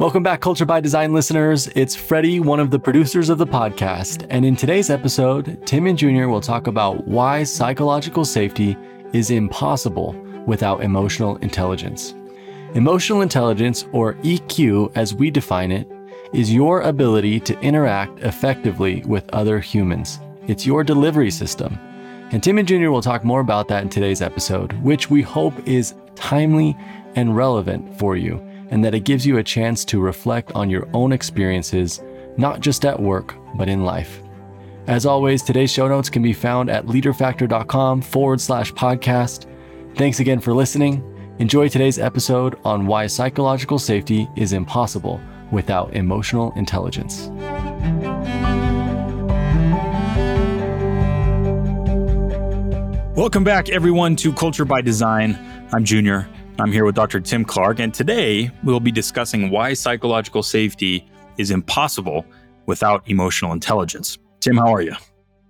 Welcome back, Culture by Design listeners. It's Freddie, one of the producers of the podcast. And in today's episode, Tim and Junior will talk about why psychological safety is impossible without emotional intelligence. Emotional intelligence, or EQ as we define it, is your ability to interact effectively with other humans. It's your delivery system. And Tim and Junior will talk more about that in today's episode, which we hope is timely and relevant for you and that it gives you a chance to reflect on your own experiences, not just at work, but in life. As always, today's show notes can be found at leaderfactor.com forward slash podcast. Thanks again for listening. Enjoy today's episode on why psychological safety is impossible without emotional intelligence. Welcome back, everyone, to Culture by Design. I'm Junior. I'm here with Dr. Tim Clark, and today we'll be discussing why psychological safety is impossible without emotional intelligence. Tim, how are you?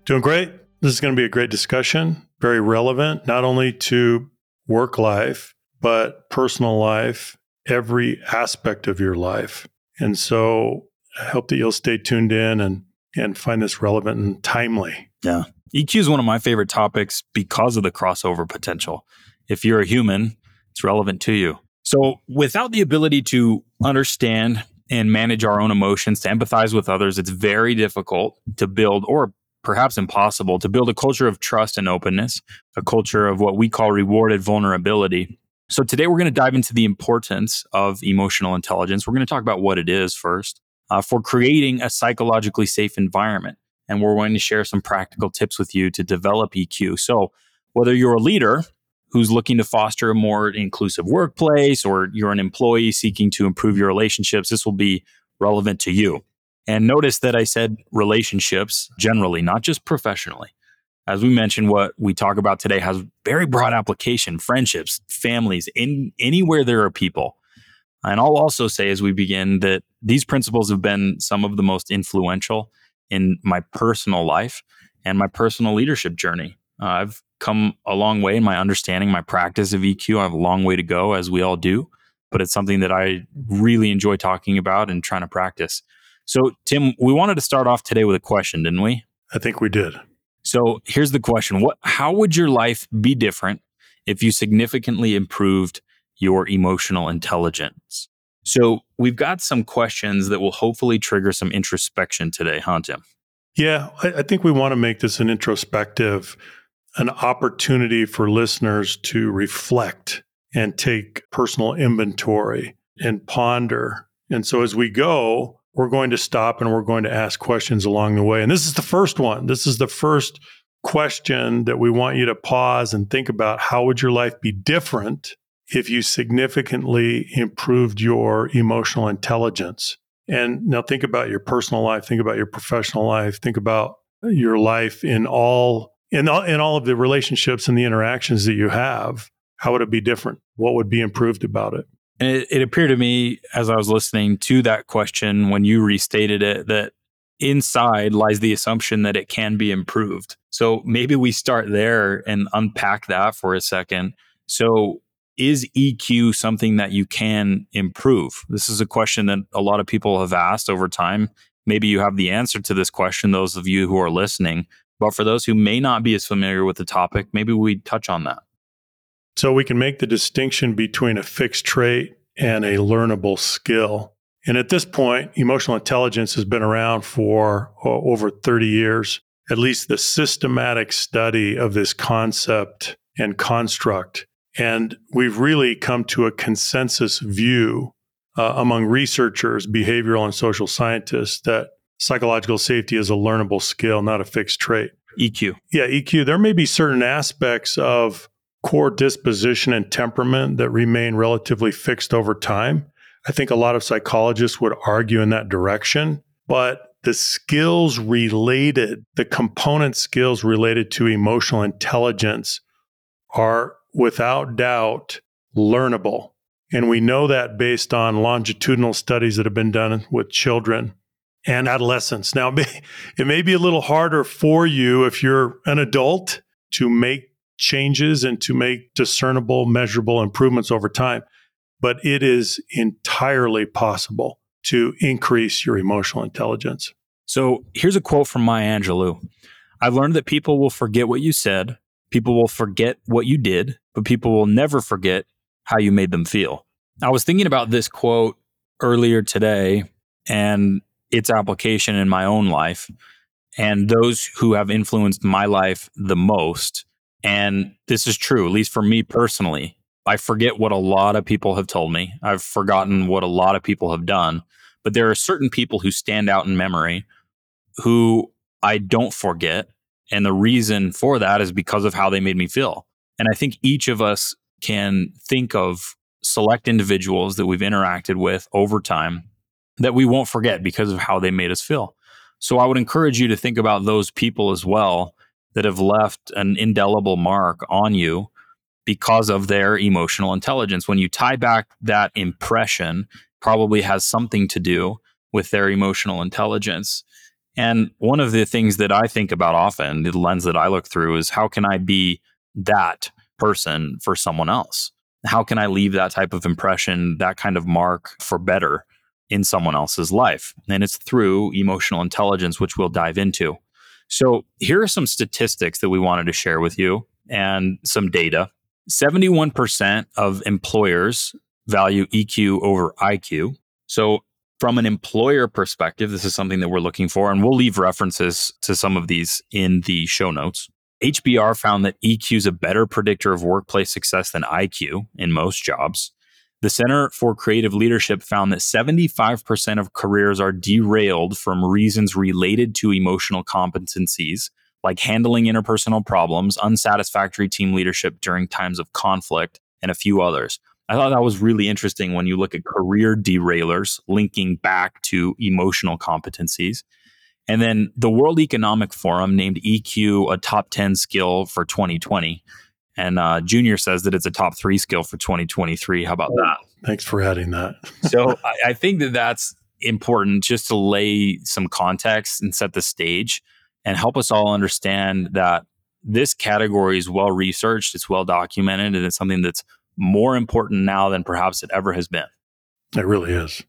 Doing great. This is going to be a great discussion, very relevant, not only to work life, but personal life, every aspect of your life. And so I hope that you'll stay tuned in and, and find this relevant and timely. Yeah. EQ is one of my favorite topics because of the crossover potential. If you're a human, relevant to you. So, without the ability to understand and manage our own emotions, to empathize with others, it's very difficult to build, or perhaps impossible, to build a culture of trust and openness, a culture of what we call rewarded vulnerability. So, today we're going to dive into the importance of emotional intelligence. We're going to talk about what it is first uh, for creating a psychologically safe environment. And we're going to share some practical tips with you to develop EQ. So, whether you're a leader who's looking to foster a more inclusive workplace or you're an employee seeking to improve your relationships, this will be relevant to you. And notice that I said relationships generally, not just professionally. As we mentioned, what we talk about today has very broad application, friendships, families, in anywhere there are people. And I'll also say as we begin that these principles have been some of the most influential in my personal life and my personal leadership journey. Uh, I've come a long way in my understanding, my practice of EQ. I have a long way to go, as we all do, but it's something that I really enjoy talking about and trying to practice. So, Tim, we wanted to start off today with a question, didn't we? I think we did. So, here's the question What, How would your life be different if you significantly improved your emotional intelligence? So, we've got some questions that will hopefully trigger some introspection today, huh, Tim? Yeah, I, I think we want to make this an introspective an opportunity for listeners to reflect and take personal inventory and ponder. And so as we go, we're going to stop and we're going to ask questions along the way. And this is the first one. This is the first question that we want you to pause and think about how would your life be different if you significantly improved your emotional intelligence? And now think about your personal life, think about your professional life, think about your life in all in all, in all of the relationships and the interactions that you have, how would it be different? What would be improved about it? And it, it appeared to me as I was listening to that question when you restated it that inside lies the assumption that it can be improved. So maybe we start there and unpack that for a second. So, is EQ something that you can improve? This is a question that a lot of people have asked over time. Maybe you have the answer to this question, those of you who are listening. But for those who may not be as familiar with the topic, maybe we touch on that. So we can make the distinction between a fixed trait and a learnable skill. And at this point, emotional intelligence has been around for over 30 years. At least the systematic study of this concept and construct. And we've really come to a consensus view uh, among researchers, behavioral and social scientists, that psychological safety is a learnable skill, not a fixed trait. EQ. Yeah, EQ. There may be certain aspects of core disposition and temperament that remain relatively fixed over time. I think a lot of psychologists would argue in that direction, but the skills related, the component skills related to emotional intelligence are without doubt learnable. And we know that based on longitudinal studies that have been done with children and adolescents. Now, it may, it may be a little harder for you if you're an adult to make changes and to make discernible, measurable improvements over time, but it is entirely possible. to increase your emotional intelligence. So here's a quote from Maya Angelou. I've learned that people will forget what you said, people will forget what you did, but people will never forget how you made them feel. I was thinking about this quote earlier today and its application in my own life and those who have influenced my life the most. And this is true, at least for me personally. I forget what a lot of people have told me. I've forgotten what a lot of people have done. But there are certain people who stand out in memory who I don't forget. And the reason for that is because of how they made me feel. And I think each of us can think of select individuals that we've interacted with over time that we won't forget because of how they made us feel. So I would encourage you to think about those people as well that have left an indelible mark on you because of their emotional intelligence. When you tie back that impression, probably has something to do with their emotional intelligence. And one of the things that I think about often, the lens that I look through is how can I be that person for someone else? How can I leave that type of impression, that kind of mark for better in someone else's life? And it's through emotional intelligence, which we'll dive into. So, here are some statistics that we wanted to share with you and some data. 71% of employers value EQ over IQ. So, from an employer perspective, this is something that we're looking for, and we'll leave references to some of these in the show notes. HBR found that EQ is a better predictor of workplace success than IQ in most jobs. The Center for Creative Leadership found that 75% of careers are derailed from reasons related to emotional competencies, like handling interpersonal problems, unsatisfactory team leadership during times of conflict, and a few others. I thought that was really interesting when you look at career derailers linking back to emotional competencies. And then the World Economic Forum named EQ a top 10 skill for 2020. And uh, Junior says that it's a top three skill for 2023. How about that? Thanks for adding that. so I, I think that that's important just to lay some context and set the stage and help us all understand that this category is well researched, it's well documented, and it's something that's more important now than perhaps it ever has been. It really is.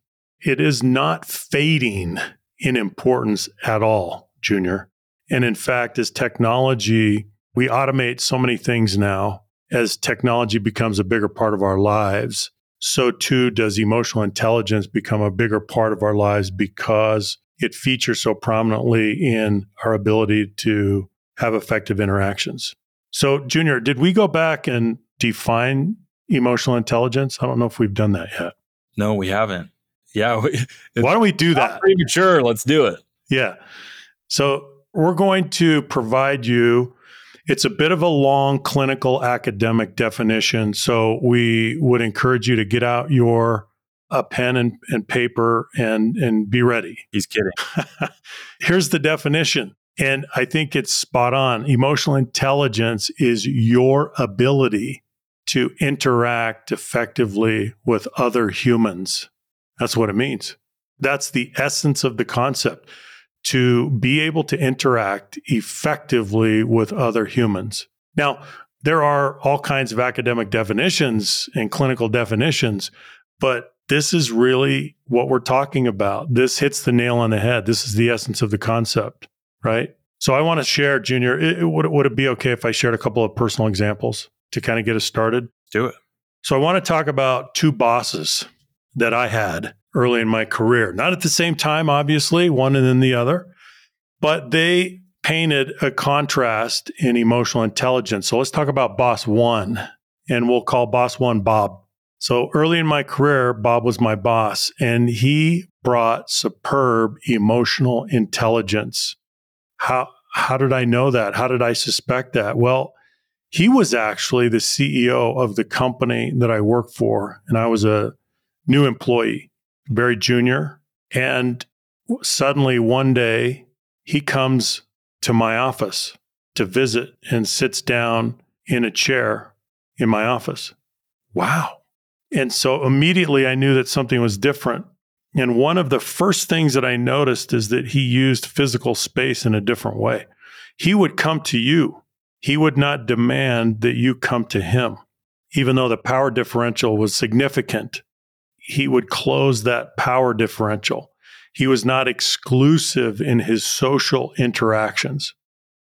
It is not fading in importance at all, Junior. And in fact, as technology, we automate so many things now. As technology becomes a bigger part of our lives, so too does emotional intelligence become a bigger part of our lives because it features so prominently in our ability to have effective interactions. So, Junior, did we go back and define emotional intelligence? I don't know if we've done that yet. No, we haven't. Yeah. Why don't we do that? Premature. Let's do it. Yeah. So we're going to provide you. It's a bit of a long clinical academic definition. So we would encourage you to get out your a pen and, and paper and and be ready. He's kidding. Here's the definition. And I think it's spot on. Emotional intelligence is your ability to interact effectively with other humans. That's what it means. That's the essence of the concept to be able to interact effectively with other humans. Now, there are all kinds of academic definitions and clinical definitions, but this is really what we're talking about. This hits the nail on the head. This is the essence of the concept, right? So I want to share, Junior. It, would, would it be okay if I shared a couple of personal examples? to kind of get us started? Do it. So I want to talk about two bosses that I had early in my career. Not at the same time, obviously, one and then the other, but they painted a contrast in emotional intelligence. So let's talk about boss one, and we'll call boss one Bob. So early in my career, Bob was my boss, and he brought superb emotional intelligence. How how did I know that? How did I suspect that? Well, he was actually the CEO of the company that I worked for, and I was a new employee, very junior. And suddenly one day he comes to my office to visit and sits down in a chair in my office. Wow. And so immediately I knew that something was different. And one of the first things that I noticed is that he used physical space in a different way. He would come to you he would not demand that you come to him, even though the power differential was significant. He would close that power differential. He was not exclusive in his social interactions.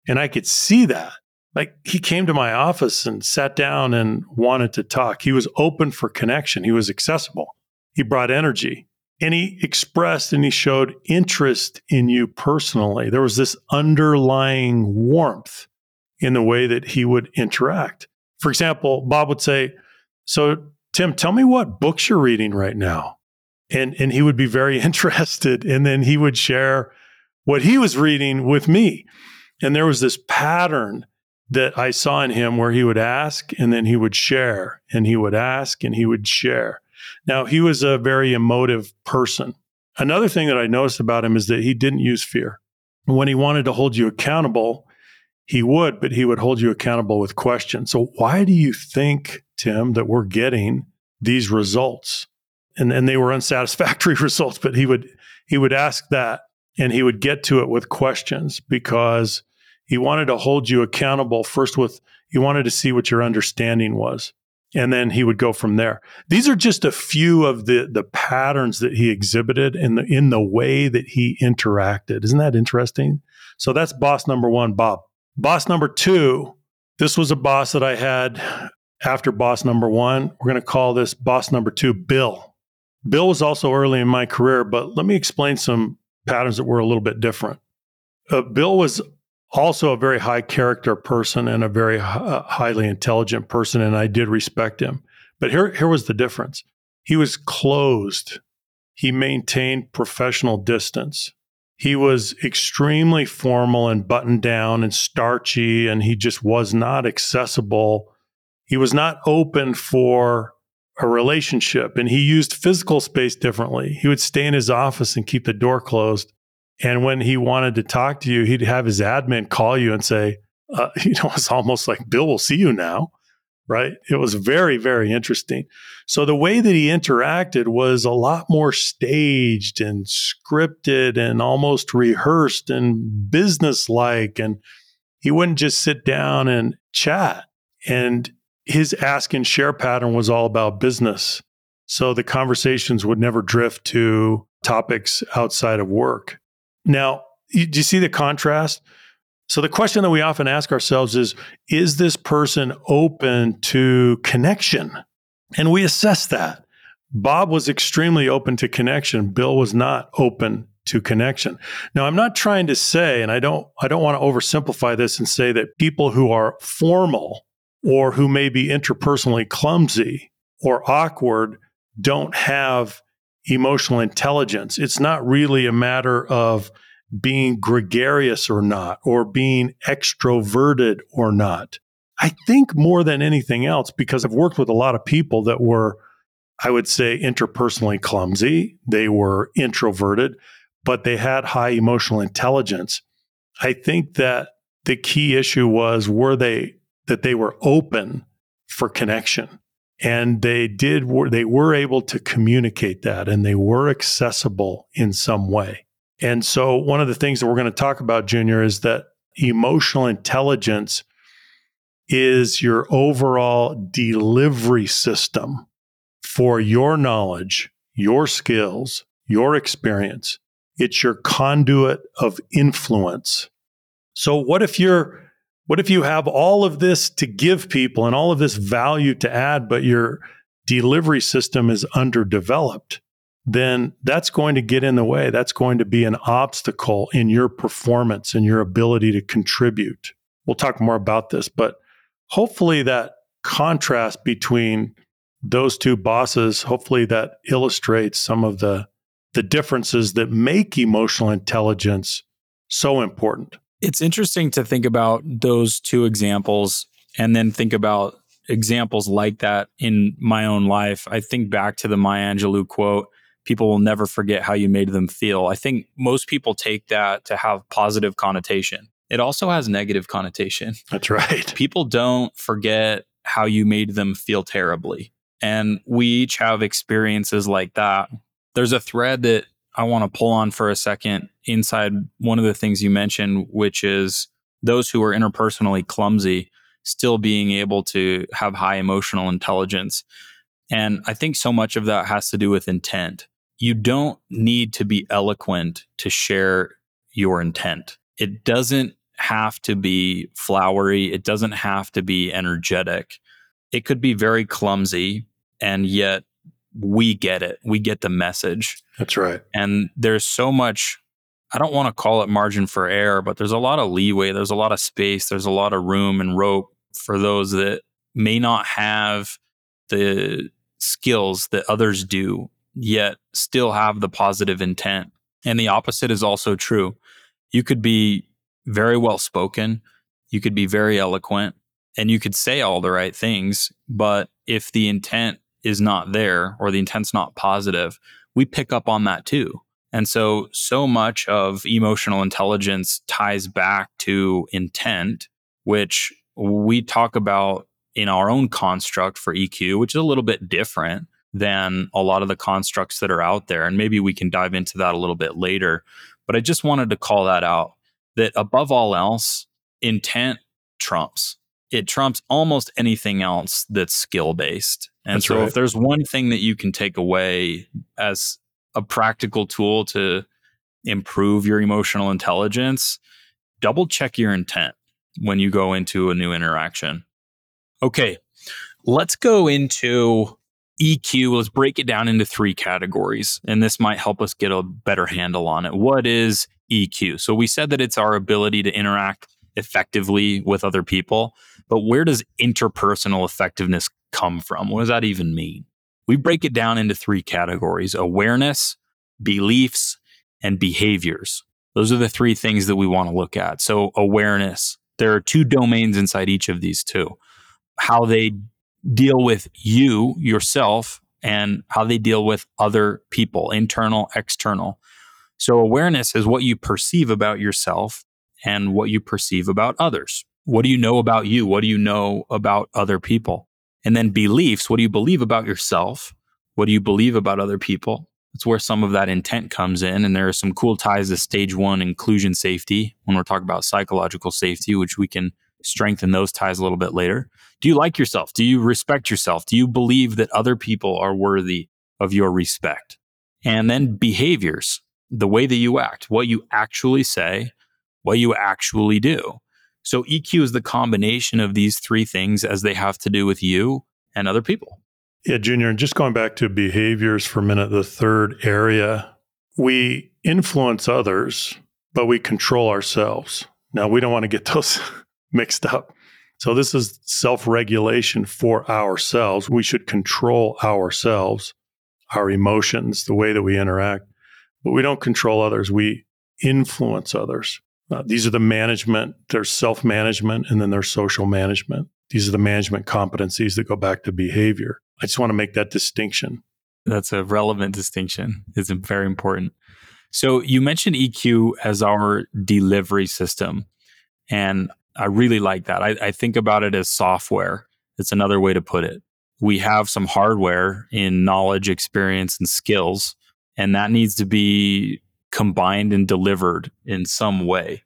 And I could see that. Like he came to my office and sat down and wanted to talk. He was open for connection. He was accessible. He brought energy and he expressed and he showed interest in you personally. There was this underlying warmth in the way that he would interact. For example, Bob would say, So, Tim, tell me what books you're reading right now. And, and he would be very interested. And then he would share what he was reading with me. And there was this pattern that I saw in him where he would ask and then he would share, and he would ask and he would share. Now, he was a very emotive person. Another thing that I noticed about him is that he didn't use fear. When he wanted to hold you accountable, he would, but he would hold you accountable with questions. So, why do you think, Tim, that we're getting these results? And, and they were unsatisfactory results, but he would he would ask that and he would get to it with questions because he wanted to hold you accountable first with he wanted to see what your understanding was and then he would go from there. These are just a few of the the patterns that he exhibited in the in the way that he interacted. Isn't that interesting? So that's boss number 1, Bob. Boss number 2, this was a boss that I had after boss number 1. We're going to call this boss number 2 Bill. Bill was also early in my career, but let me explain some patterns that were a little bit different. Uh, Bill was also a very high character person and a very uh, highly intelligent person, and I did respect him. But here, here was the difference he was closed, he maintained professional distance. He was extremely formal and buttoned down and starchy, and he just was not accessible. He was not open for a relationship, and he used physical space differently. He would stay in his office and keep the door closed and when he wanted to talk to you, he'd have his admin call you and say, uh, you know, it's almost like Bill will see you now, right? It was very, very interesting. So the way that he interacted was a lot more staged and scripted and almost rehearsed and businesslike. And he wouldn't just sit down and chat. And his ask and share pattern was all about business. So the conversations would never drift to topics outside of work. Now, do you see the contrast? So the question that we often ask ourselves is is this person open to connection? And we assess that. Bob was extremely open to connection. Bill was not open to connection. Now, I'm not trying to say and I don't I don't want to oversimplify this and say that people who are formal or who may be interpersonally clumsy or awkward don't have emotional intelligence. It's not really a matter of being gregarious or not, or being extroverted or not. I think more than anything else, because I've worked with a lot of people that were, I would say, interpersonally clumsy, they were introverted, but they had high emotional intelligence. I think that the key issue was were they that they were open for connection. And they did they were able to communicate that and they were accessible in some way. And so one of the things that we're going to talk about junior is that emotional intelligence is your overall delivery system for your knowledge your skills your experience. It's your conduit of influence. So what if you're what if you have all of this to give people and all of this value to add, but your delivery system is underdeveloped? Then that's going to get in the way. That's going to be an obstacle in your performance and your ability to contribute. We'll talk more about this, but hopefully that contrast between those two bosses, hopefully that illustrates some of the, the differences that make emotional intelligence so important. It's interesting to think about those two examples and then think about examples like that in my own life. I think back to the Maya Angelou quote people will never forget how you made them feel. I think most people take that to have positive connotation. It also has negative connotation. That's right. People don't forget how you made them feel terribly. And we each have experiences like that. There's a thread that I want to pull on for a second inside one of the things you mentioned, which is those who are interpersonally clumsy still being able to have high emotional intelligence. And I think so much of that has to do with intent. You don't need to be eloquent to share your intent. It doesn't have to be flowery, it doesn't have to be energetic. It could be very clumsy, and yet we get it. We get the message. That's right. And there's so much, I don't want to call it margin for error, but there's a lot of leeway. There's a lot of space. There's a lot of room and rope for those that may not have the skills that others do, yet still have the positive intent. And the opposite is also true. You could be very well spoken, you could be very eloquent, and you could say all the right things. But if the intent is not there or the intent's not positive, we pick up on that too. And so, so much of emotional intelligence ties back to intent, which we talk about in our own construct for EQ, which is a little bit different than a lot of the constructs that are out there. And maybe we can dive into that a little bit later. But I just wanted to call that out that above all else, intent trumps. It trumps almost anything else that's skill based. And that's so, right. if there's one thing that you can take away as a practical tool to improve your emotional intelligence, double check your intent when you go into a new interaction. Okay, let's go into EQ. Let's break it down into three categories, and this might help us get a better handle on it. What is EQ? So, we said that it's our ability to interact effectively with other people, but where does interpersonal effectiveness come from? What does that even mean? We break it down into three categories awareness, beliefs, and behaviors. Those are the three things that we want to look at. So, awareness, there are two domains inside each of these two how they deal with you, yourself, and how they deal with other people, internal, external. So, awareness is what you perceive about yourself and what you perceive about others. What do you know about you? What do you know about other people? And then beliefs what do you believe about yourself? What do you believe about other people? That's where some of that intent comes in. And there are some cool ties to stage one inclusion safety when we're talking about psychological safety, which we can strengthen those ties a little bit later. Do you like yourself? Do you respect yourself? Do you believe that other people are worthy of your respect? And then behaviors, the way that you act, what you actually say, what you actually do. So EQ is the combination of these three things as they have to do with you and other people. Yeah, Junior, and just going back to behaviors for a minute, the third area, we influence others, but we control ourselves. Now, we don't want to get those mixed up. So, this is self regulation for ourselves. We should control ourselves, our emotions, the way that we interact, but we don't control others. We influence others. Uh, these are the management, there's self management, and then there's social management. These are the management competencies that go back to behavior. I just want to make that distinction. That's a relevant distinction. It's very important. So you mentioned EQ as our delivery system. And I really like that. I, I think about it as software. It's another way to put it. We have some hardware in knowledge, experience, and skills, and that needs to be combined and delivered in some way.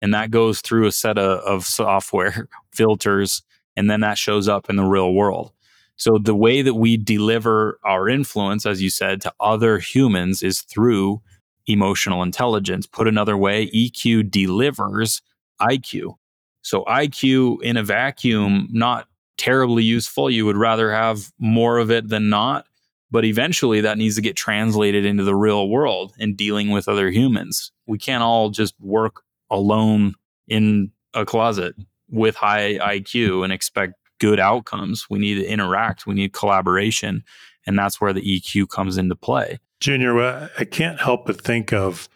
And that goes through a set of, of software filters, and then that shows up in the real world. So the way that we deliver our influence, as you said, to other humans is through emotional intelligence. Put another way, EQ delivers IQ. So IQ in a vacuum, not terribly useful. You would rather have more of it than not. But eventually that needs to get translated into the real world and dealing with other humans. We can't all just work alone in a closet with high IQ and expect good outcomes. We need to interact, we need collaboration. And that's where the EQ comes into play. Junior, I can't help but think of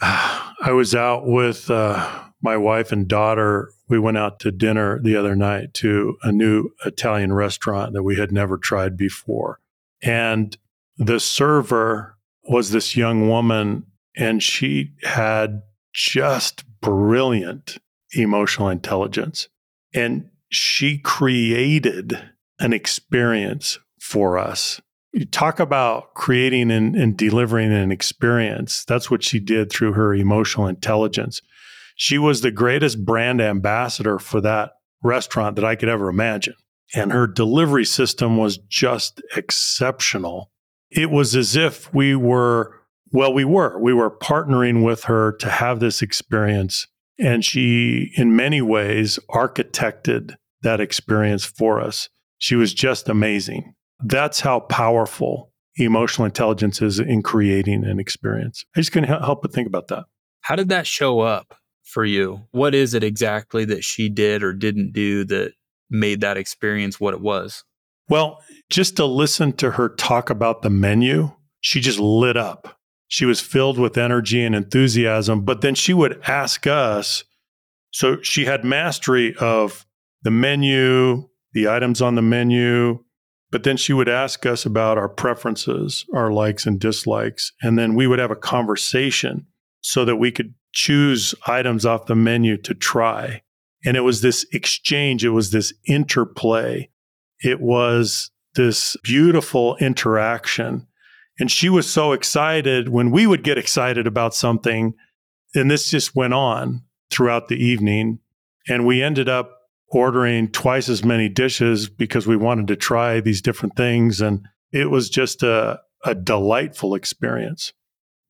uh, I was out with uh, my wife and daughter, we went out to dinner the other night to a new Italian restaurant that we had never tried before. And the server was this young woman, and she had just brilliant emotional intelligence. And she created an experience for us. You talk about creating and, and delivering an experience. That's what she did through her emotional intelligence she was the greatest brand ambassador for that restaurant that I could ever imagine. And her delivery system was just exceptional. It was as if we were, well, we were, we were partnering with her to have this experience. And she, in many ways, architected that experience for us. She was just amazing. That's how powerful emotional intelligence is in creating an experience. I just couldn't help but think about that. How did that show up for you? What is it exactly that she did or didn't do that made that experience what it was? Well, just to listen to her talk about the menu, she just lit up. She was filled with energy and enthusiasm, but then she would ask us. So she had mastery of the menu, the items on the menu, but then she would ask us about our preferences, our likes and dislikes. And then we would have a conversation so that we could choose items off the menu to try. And it was this exchange, it was this interplay, it was this beautiful interaction. And she was so excited when we would get excited about something. And this just went on throughout the evening. And we ended up ordering twice as many dishes because we wanted to try these different things. And it was just a, a delightful experience.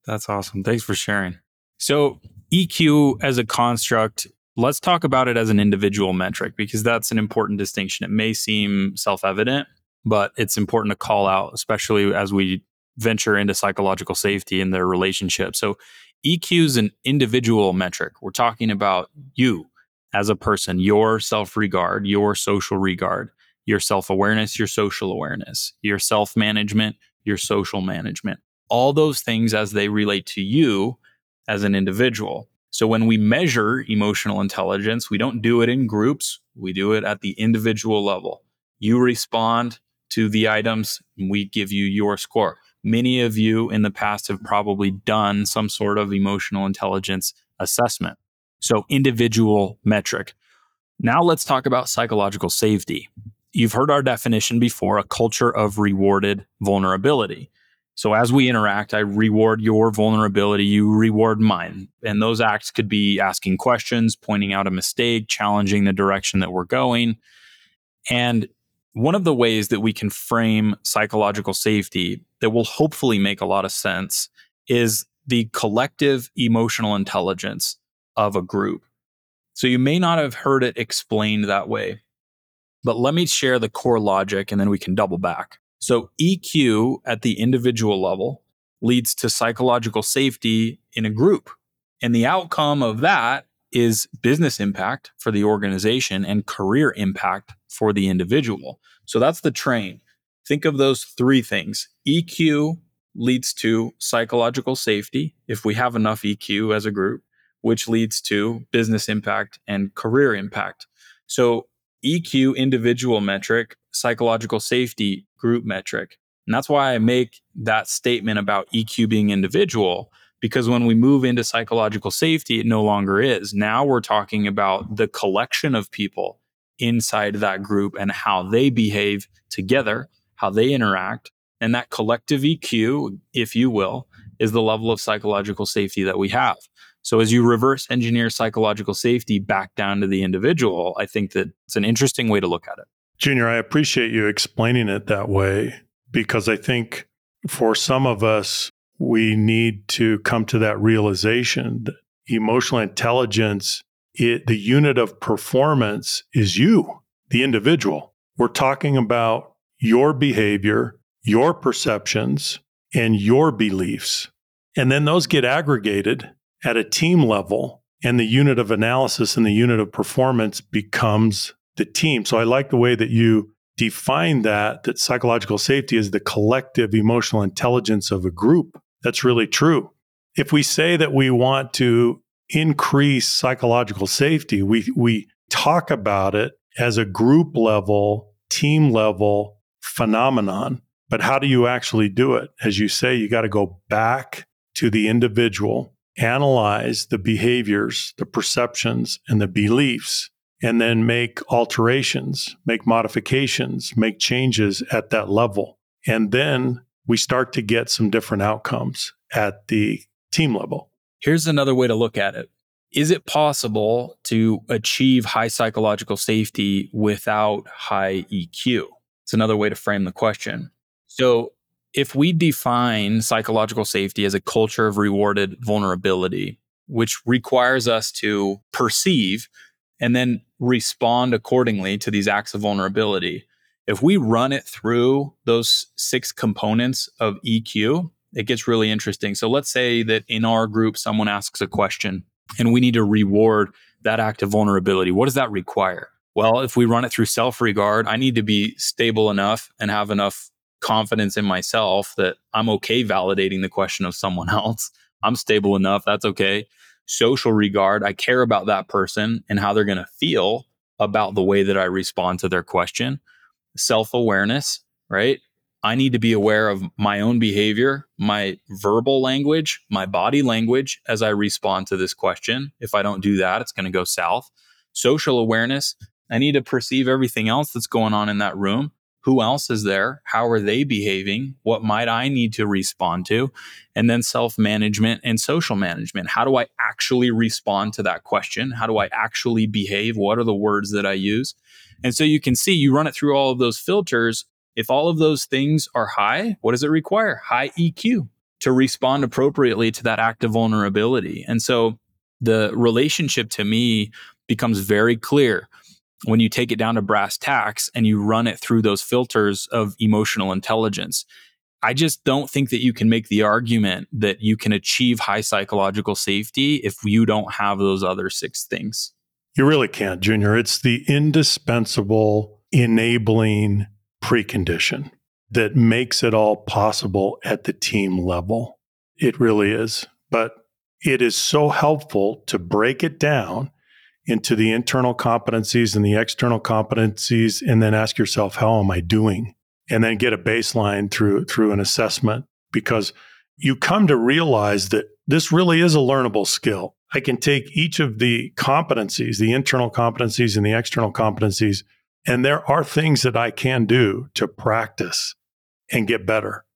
That's awesome. Thanks for sharing. So, EQ as a construct Let's talk about it as an individual metric because that's an important distinction. It may seem self evident, but it's important to call out, especially as we venture into psychological safety in their relationship. So, EQ is an individual metric. We're talking about you as a person, your self regard, your social regard, your self awareness, your social awareness, your self management, your social management. All those things as they relate to you as an individual. So when we measure emotional intelligence, we don't do it in groups, we do it at the individual level. You respond to the items, and we give you your score. Many of you in the past have probably done some sort of emotional intelligence assessment. So, individual metric. Now, let's talk about psychological safety. You've heard our definition before a culture of rewarded vulnerability. So as we interact, I reward your vulnerability, you reward mine. And those acts could be asking questions, pointing out a mistake, challenging the direction that we're going. And one of the ways that we can frame psychological safety that will hopefully make a lot of sense is the collective emotional intelligence of a group. So you may not have heard it explained that way, but let me share the core logic and then we can double back. So EQ at the individual level leads to psychological safety in a group. And the outcome of that is business impact for the organization and career impact for the individual. So that's the train. Think of those three things. EQ leads to psychological safety if we have enough EQ as a group, which leads to business impact and career impact. So EQ individual metric, psychological safety group metric. And that's why I make that statement about EQ being individual, because when we move into psychological safety, it no longer is. Now we're talking about the collection of people inside that group and how they behave together, how they interact. And that collective EQ, if you will, is the level of psychological safety that we have. So as you reverse engineer psychological safety back down to the individual, I think that it's an interesting way to look at it. Junior, I appreciate you explaining it that way because I think for some of us, we need to come to that realization that emotional intelligence, it, the unit of performance is you, the individual. We're talking about your behavior, your perceptions, and your beliefs. And then those get aggregated at a team level, and the unit of analysis and the unit of performance becomes the team. So I like the way that you define that, that psychological safety is the collective emotional intelligence of a group. That's really true. If we say that we want to increase psychological safety, we, we talk about it as a group level, team level phenomenon. But how do you actually do it? As you say, you got to go back to the individual analyze the behaviors, the perceptions, and the beliefs, and then make alterations, make modifications, make changes at that level. And then we start to get some different outcomes at the team level. Here's another way to look at it is it possible to achieve high psychological safety without high EQ? It's another way to frame the question. So, if we define psychological safety as a culture of rewarded vulnerability, which requires us to perceive and then respond accordingly to these acts of vulnerability, if we run it through those six components of EQ, it gets really interesting. So let's say that in our group, someone asks a question and we need to reward that act of vulnerability. What does that require? Well, if we run it through self regard, I need to be stable enough and have enough confidence in myself that I'm okay validating the question of someone else. I'm stable enough. That's okay. Social regard, I care about that person and how they're going to feel about the way that I respond to their question. Self awareness, right? I need to be aware of my own behavior, my verbal language, my body language as I respond to this question. If I don't do that, it's going to go south. Social awareness, I need to perceive everything else that's going on in that room. Who else is there? How are they behaving? What might I need to respond to? And then self management and social management. How do I actually respond to that question? How do I actually behave? What are the words that I use? And so you can see you run it through all of those filters if all of those things are high, what does it require? High EQ to respond appropriately to that act of vulnerability. And so the relationship to me becomes very clear when you take it down to brass tacks and you run it through those filters of emotional intelligence. I just don't think that you can make the argument that you can achieve high psychological safety if you don't have those other six things. You really can't, Junior. It's the indispensable enabling precondition that makes it all possible at the team level. It really is. But it is so helpful to break it down into the internal competencies and the external competencies and then ask yourself how am I doing? And then get a baseline through through an assessment because you come to realize that this really is a learnable skill. I can take each of the competencies, the internal competencies and the external competencies and there are things that I can do to practice and get better.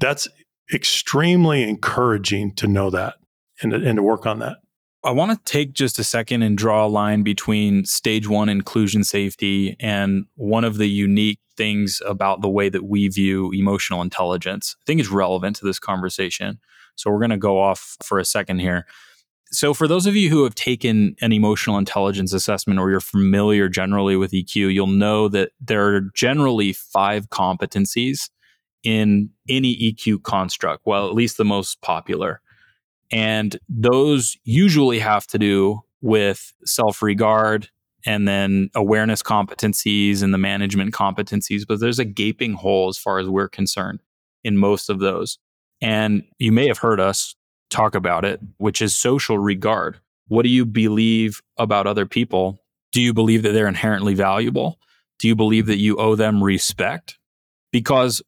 That's extremely encouraging to know that and, and to work on that. I want to take just a second and draw a line between stage one inclusion safety and one of the unique things about the way that we view emotional intelligence. I think it's relevant to this conversation. So we're going to go off for a second here. So, for those of you who have taken an emotional intelligence assessment or you're familiar generally with EQ, you'll know that there are generally five competencies in any EQ construct. Well, at least the most popular. And those usually have to do with self regard and then awareness competencies and the management competencies. But there's a gaping hole as far as we're concerned in most of those. And you may have heard us talk about it, which is social regard. What do you believe about other people? Do you believe that they're inherently valuable? Do you believe that you owe them respect? Because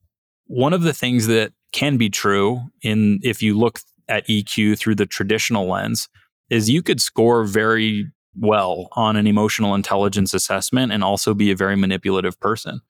one of the things that can be true in if you look at EQ through the traditional lens is you could score very well on an emotional intelligence assessment and also be a very manipulative person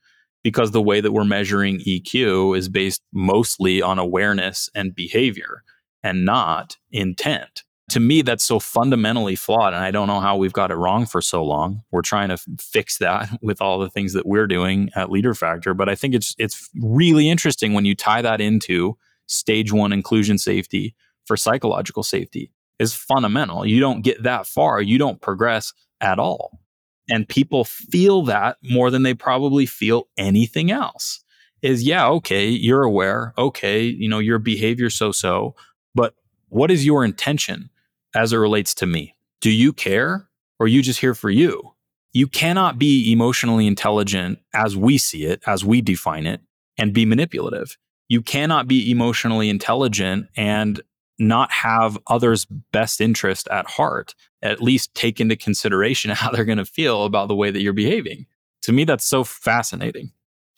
because the way that we're measuring EQ is based mostly on awareness and behavior and not intent. To me, that's so fundamentally flawed. And I don't know how we've got it wrong for so long. We're trying to f- fix that with all the things that we're doing at Leader Factor. But I think it's it's really interesting when you tie that into stage one inclusion safety for psychological safety is fundamental. You don't get that far, you don't progress at all. And people feel that more than they probably feel anything else. Is yeah, okay, you're aware. Okay, you know, your behavior so so, but what is your intention as it relates to me? Do you care or are you just here for you? You cannot be emotionally intelligent as we see it, as we define it, and be manipulative. You cannot be emotionally intelligent and not have others' best interest at heart, at least take into consideration how they're going to feel about the way that you're behaving. To me, that's so fascinating.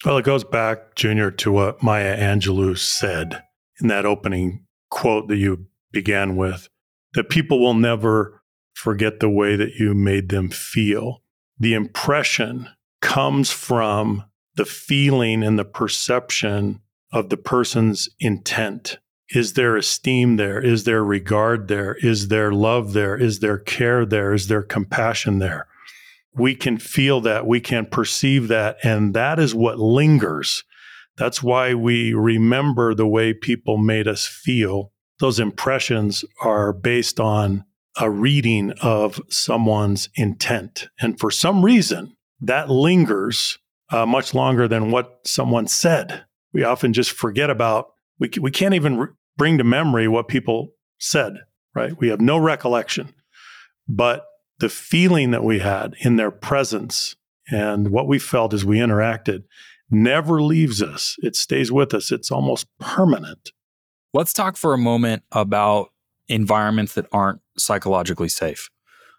Well, it goes back, Junior, to what Maya Angelou said in that opening quote that you began with that people will never forget the way that you made them feel. The impression comes from the feeling and the perception of the person's intent. Is there esteem there? Is there regard there? Is there love there? Is there care there? Is there compassion there? We can feel that, we can perceive that, and that is what lingers. That's why we remember the way people made us feel. Those impressions are based on a reading of someone's intent. And for some reason, that lingers uh, much longer than what someone said. We often just forget about, we, we can't even re- bring to memory what people said, right? We have no recollection. But the feeling that we had in their presence and what we felt as we interacted never leaves us. It stays with us. It's almost permanent. Let's talk for a moment about environments that aren't psychologically safe.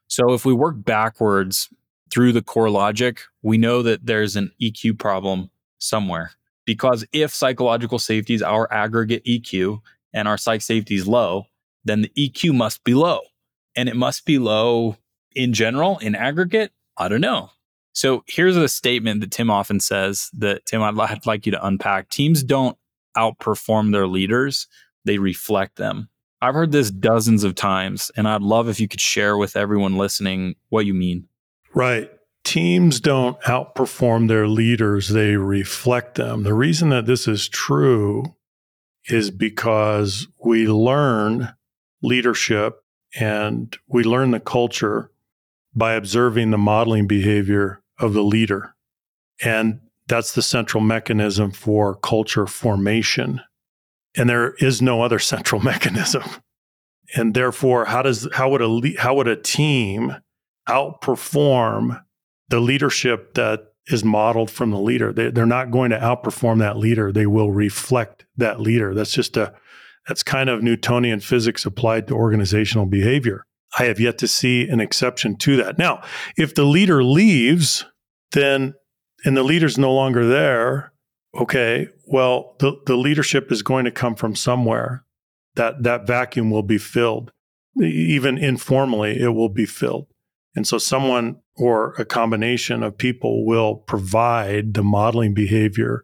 So if we work backwards through the core logic, we know that there's an EQ problem somewhere. Because if psychological safety is our aggregate EQ and our psych safety is low, then the EQ must be low. And it must be low in general, in aggregate. I don't know. So here's a statement that Tim often says that Tim, I'd, I'd like you to unpack. Teams don't outperform their leaders, they reflect them. I've heard this dozens of times, and I'd love if you could share with everyone listening what you mean. Right. Teams don't outperform their leaders, they reflect them. The reason that this is true is because we learn leadership and we learn the culture by observing the modeling behavior of the leader. And that's the central mechanism for culture formation. And there is no other central mechanism. And therefore, how does how would a how would a team outperform the leadership that is modeled from the leader. They, they're not going to outperform that leader. They will reflect that leader. That's just a, that's kind of Newtonian physics applied to organizational behavior. I have yet to see an exception to that. Now, if the leader leaves, then, and the leader's no longer there, okay, well, the, the leadership is going to come from somewhere. That, that vacuum will be filled. Even informally, it will be filled. And so someone or a combination of people will provide the modeling behavior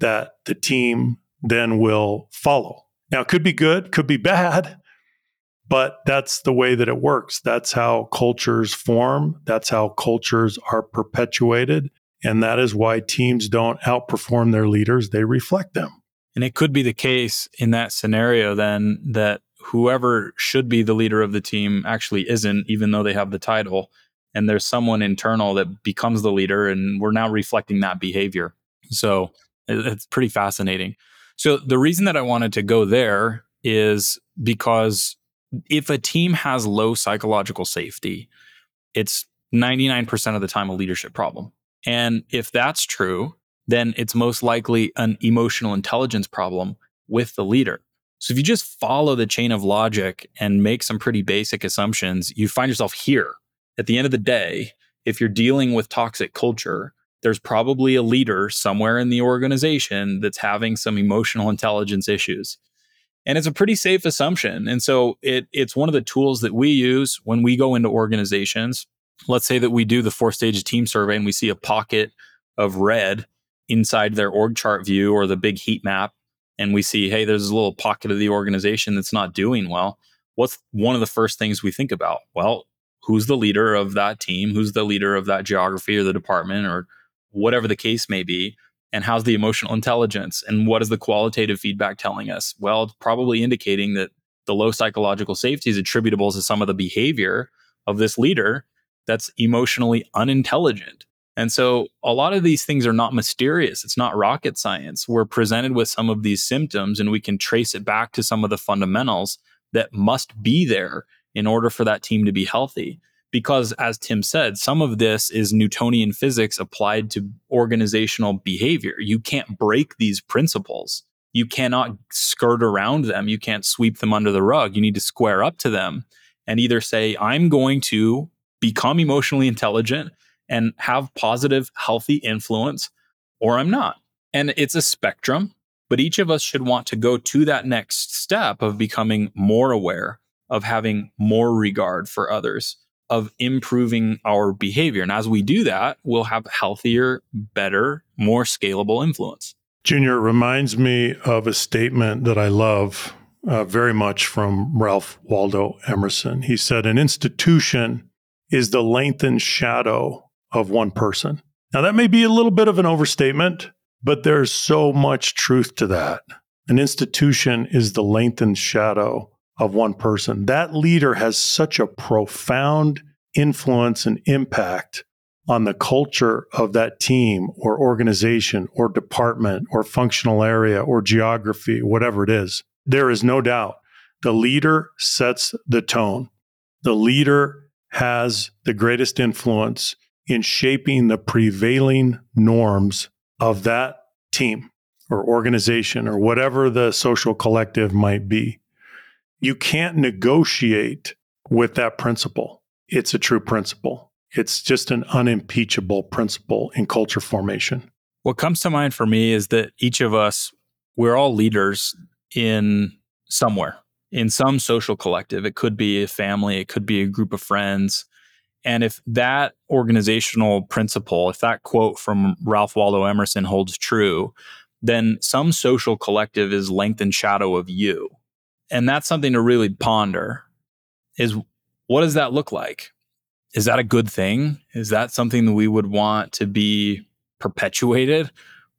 that the team then will follow. Now, it could be good, could be bad, but that's the way that it works. That's how cultures form, that's how cultures are perpetuated. And that is why teams don't outperform their leaders, they reflect them. And it could be the case in that scenario then that whoever should be the leader of the team actually isn't, even though they have the title. And there's someone internal that becomes the leader, and we're now reflecting that behavior. So it's pretty fascinating. So the reason that I wanted to go there is because if a team has low psychological safety, it's 99% of the time a leadership problem. And if that's true, then it's most likely an emotional intelligence problem with the leader. So if you just follow the chain of logic and make some pretty basic assumptions, you find yourself here. At the end of the day, if you're dealing with toxic culture, there's probably a leader somewhere in the organization that's having some emotional intelligence issues. And it's a pretty safe assumption. And so it, it's one of the tools that we use when we go into organizations. Let's say that we do the four stage team survey and we see a pocket of red inside their org chart view or the big heat map and we see, hey, there's a little pocket of the organization that's not doing well, what's one of the first things we think about? Well, who's the leader of that team? Who's the leader of that geography or the department or whatever the case may be? And how's the emotional intelligence? And what is the qualitative feedback telling us? Well, it's probably indicating that the low psychological safety is attributable to some of the behavior of this leader that's emotionally unintelligent. And so a lot of these things are not mysterious. It's not rocket science. We're presented with some of these symptoms and we can trace it back to some of the fundamentals that must be there in order for that team to be healthy. Because as Tim said, some of this is Newtonian physics applied to organizational behavior. You can't break these principles. You cannot skirt around them. You can't sweep them under the rug. You need to square up to them and either say, I'm going to become emotionally intelligent and have positive, healthy influence, or I'm not. And it's a spectrum, but each of us should want to go to that next step of becoming more aware, of having more regard for others, of improving our behavior. And as we do that, we'll have healthier, better, more scalable influence. Junior reminds me of a statement that I love uh, very much from Ralph Waldo Emerson. He said, An institution is the lengthened shadow of one person. Now, that may be a little bit of an overstatement, but there's so much truth to that. An institution is the lengthened shadow of one person. That leader has such a profound influence and impact on the culture of that team or organization or department or functional area or geography, whatever it is. There is no doubt the leader sets the tone. The leader has the greatest influence in shaping the prevailing norms of that team or organization or whatever the social collective might be. You can't negotiate with that principle. It's a true principle. It's just an unimpeachable principle in culture formation. What comes to mind for me is that each of us, we're all leaders in somewhere, in some social collective. It could be a family, it could be a group of friends. And if that organizational principle, if that quote from Ralph Waldo Emerson holds true, then some social collective is lengthened shadow of you. And that's something to really ponder is what does that look like? Is that a good thing? Is that something that we would want to be perpetuated?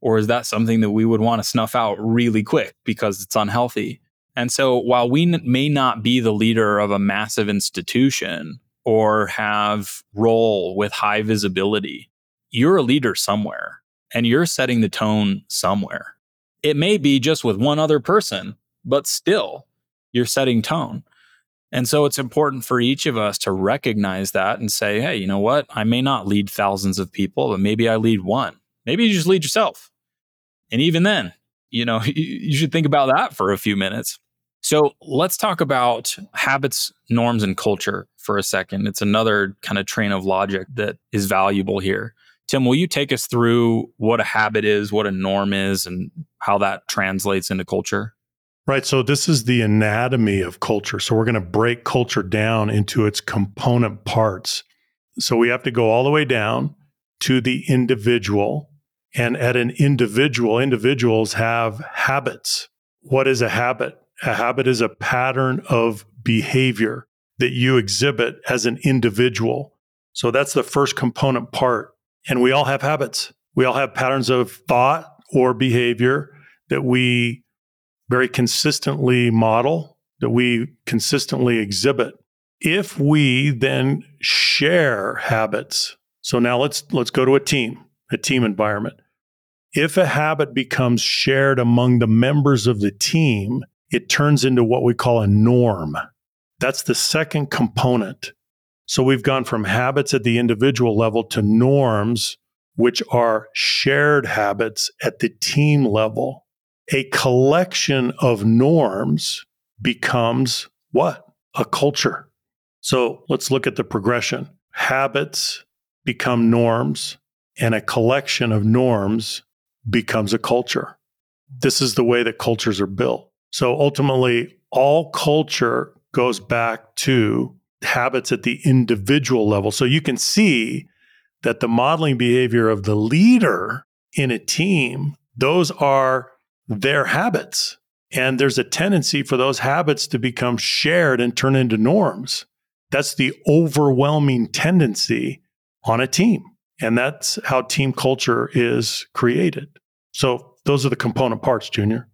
Or is that something that we would want to snuff out really quick because it's unhealthy? And so while we n- may not be the leader of a massive institution or have role with high visibility, you're a leader somewhere and you're setting the tone somewhere. It may be just with one other person, but still you're setting tone. And so it's important for each of us to recognize that and say, hey, you know what? I may not lead thousands of people, but maybe I lead one. Maybe you just lead yourself. And even then, you know, you should think about that for a few minutes. So let's talk about habits, norms, and culture for a second. It's another kind of train of logic that is valuable here. Tim, will you take us through what a habit is, what a norm is, and how that translates into culture? Right. So this is the anatomy of culture. So we're going to break culture down into its component parts. So we have to go all the way down to the individual. And at an individual, individuals have habits. What is a habit? A habit is a pattern of behavior that you exhibit as an individual. So that's the first component part. And we all have habits. We all have patterns of thought or behavior that we very consistently model, that we consistently exhibit. If we then share habits, so now let's let's go to a team, a team environment. If a habit becomes shared among the members of the team, it turns into what we call a norm. That's the second component. So we've gone from habits at the individual level to norms, which are shared habits at the team level a collection of norms becomes what? A culture. So let's look at the progression. Habits become norms, and a collection of norms becomes a culture. This is the way that cultures are built. So ultimately, all culture goes back to habits at the individual level. So you can see that the modeling behavior of the leader in a team, those are their habits. And there's a tendency for those habits to become shared and turn into norms. That's the overwhelming tendency on a team. And that's how team culture is created. So those are the component parts, Junior.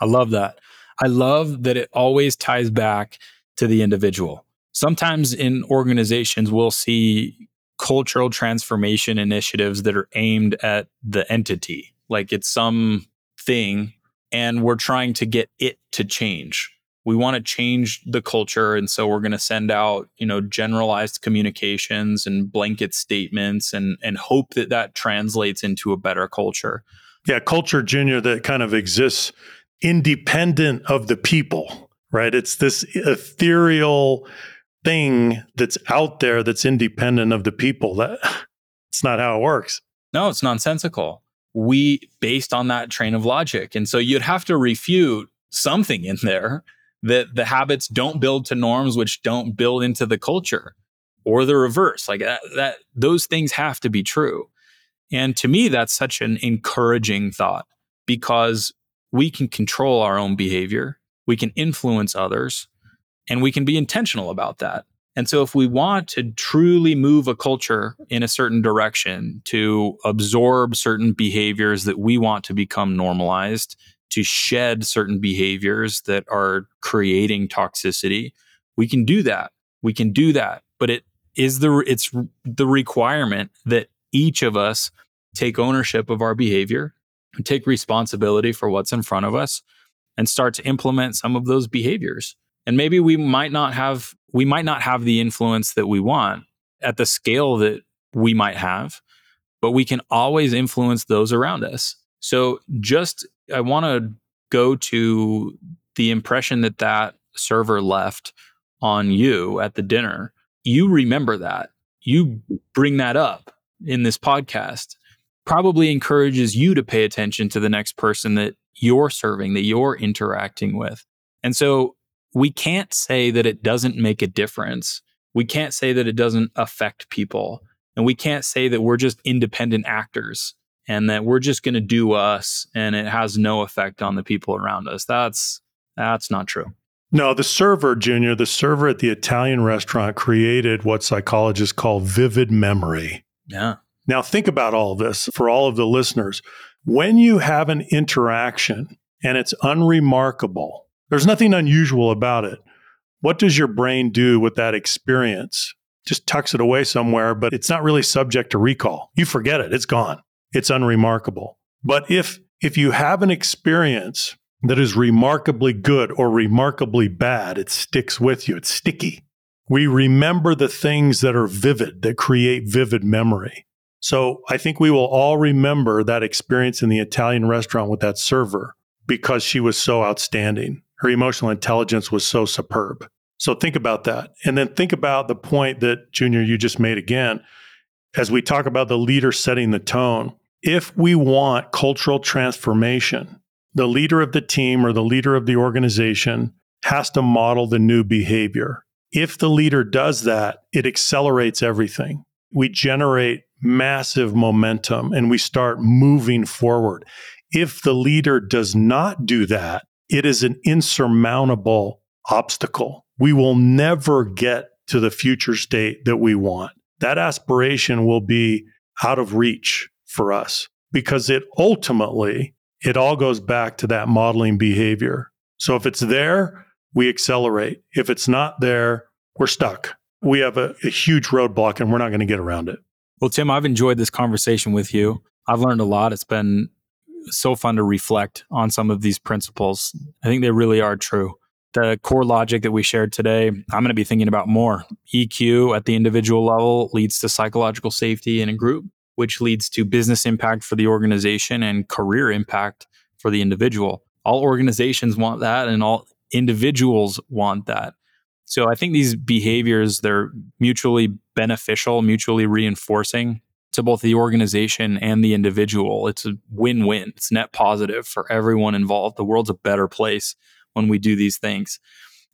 I love that. I love that it always ties back to the individual. Sometimes in organizations, we'll see cultural transformation initiatives that are aimed at the entity, like it's some thing and we're trying to get it to change. We want to change the culture and so we're going to send out, you know, generalized communications and blanket statements and and hope that that translates into a better culture. Yeah, culture junior that kind of exists independent of the people, right? It's this ethereal thing that's out there that's independent of the people. That it's not how it works. No, it's nonsensical we based on that train of logic. And so you'd have to refute something in there that the habits don't build to norms which don't build into the culture or the reverse like that, that those things have to be true and to me that's such an encouraging thought because we can control our own behavior we can influence others, and we can be intentional about that. And so, if we want to truly move a culture in a certain direction, to absorb certain behaviors that we want to become normalized, to shed certain behaviors that are creating toxicity, we can do that. We can do that. But it is the it's the requirement that each of us take ownership of our behavior, take responsibility for what's in front of us, and start to implement some of those behaviors. And maybe we might not have we might not have the influence that we want at the scale that we might have, but we can always influence those around us. So just I want to go to the impression that that server left on you at the dinner. You remember that. You bring that up in this podcast. Probably encourages you to pay attention to the next person that you're serving, that you're interacting with. And so we can't say that it doesn't make a difference. We can't say that it doesn't affect people. And we can't say that we're just independent actors and that we're just going to do us and it has no effect on the people around us. That's that's not true. No, the server, Junior, the server at the Italian restaurant created what psychologists call vivid memory. Yeah. Now, think about all this for all of the listeners. When you have an interaction and it's unremarkable, there's nothing unusual about it. What does your brain do with that experience? Just tucks it away somewhere, but it's not really subject to recall. You forget it, it's gone. It's unremarkable. But if if you have an experience that is remarkably good or remarkably bad, it sticks with you. It's sticky. We remember the things that are vivid, that create vivid memory. So I think we will all remember that experience in the Italian restaurant with that server because she was so outstanding her emotional intelligence was so superb. So think about that. And then think about the point that, Junior, you just made again. As we talk about the leader setting the tone, if we want cultural transformation, the leader of the team or the leader of the organization has to model the new behavior. If the leader does that, it accelerates everything. We generate massive momentum and we start moving forward. If the leader does not do that, it is an insurmountable obstacle. We will never get to the future state that we want. That aspiration will be out of reach for us because it ultimately it all goes back to that modeling behavior. So if it's there, we accelerate. If it's not there, we're stuck. We have a, a huge roadblock and we're not going to get around it. Well, Tim, I've enjoyed this conversation with you. I've learned a lot. It's been so fun to reflect on some of these principles. I think they really are true. The core logic that we shared today, I'm going to be thinking about more. EQ at the individual level leads to psychological safety in a group, which leads to business impact for the organization and career impact for the individual. All organizations want that and all individuals want that. So I think these behaviors they're mutually beneficial, mutually reinforcing to both the organization and the individual. It's a win win, it's net positive for everyone involved. The world's a better place when we do these things.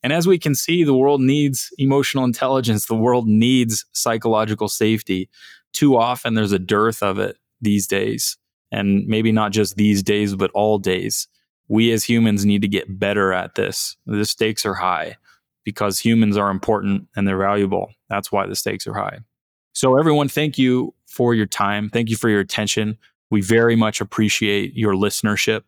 And as we can see, the world needs emotional intelligence, the world needs psychological safety. Too often, there's a dearth of it these days. And maybe not just these days, but all days. We as humans need to get better at this. The stakes are high because humans are important and they're valuable. That's why the stakes are high. So, everyone, thank you for your time. Thank you for your attention. We very much appreciate your listenership.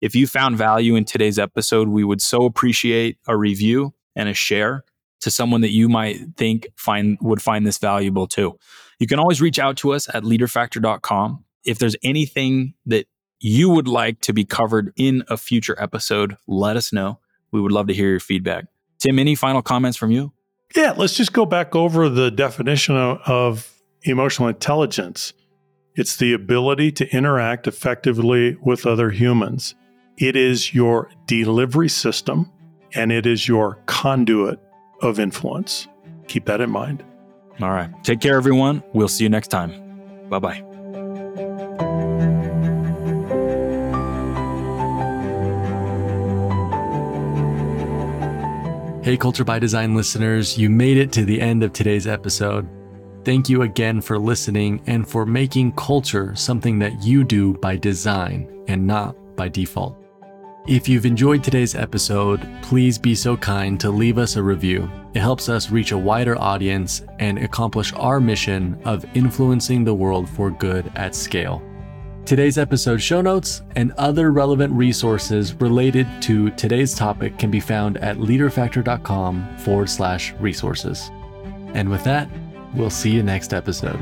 If you found value in today's episode, we would so appreciate a review and a share to someone that you might think find would find this valuable too. You can always reach out to us at leaderfactor.com. If there's anything that you would like to be covered in a future episode, let us know. We would love to hear your feedback. Tim, any final comments from you? Yeah, let's just go back over the definition of, of emotional intelligence. It's the ability to interact effectively with other humans. It is your delivery system and it is your conduit of influence. Keep that in mind. All right. Take care, everyone. We'll see you next time. Bye bye. Hey, Culture by Design listeners, you made it to the end of today's episode. Thank you again for listening and for making culture something that you do by design and not by default. If you've enjoyed today's episode, please be so kind to leave us a review. It helps us reach a wider audience and accomplish our mission of influencing the world for good at scale. Today's episode show notes and other relevant resources related to today's topic can be found at leaderfactor.com forward slash resources. And with that, we'll see you next episode.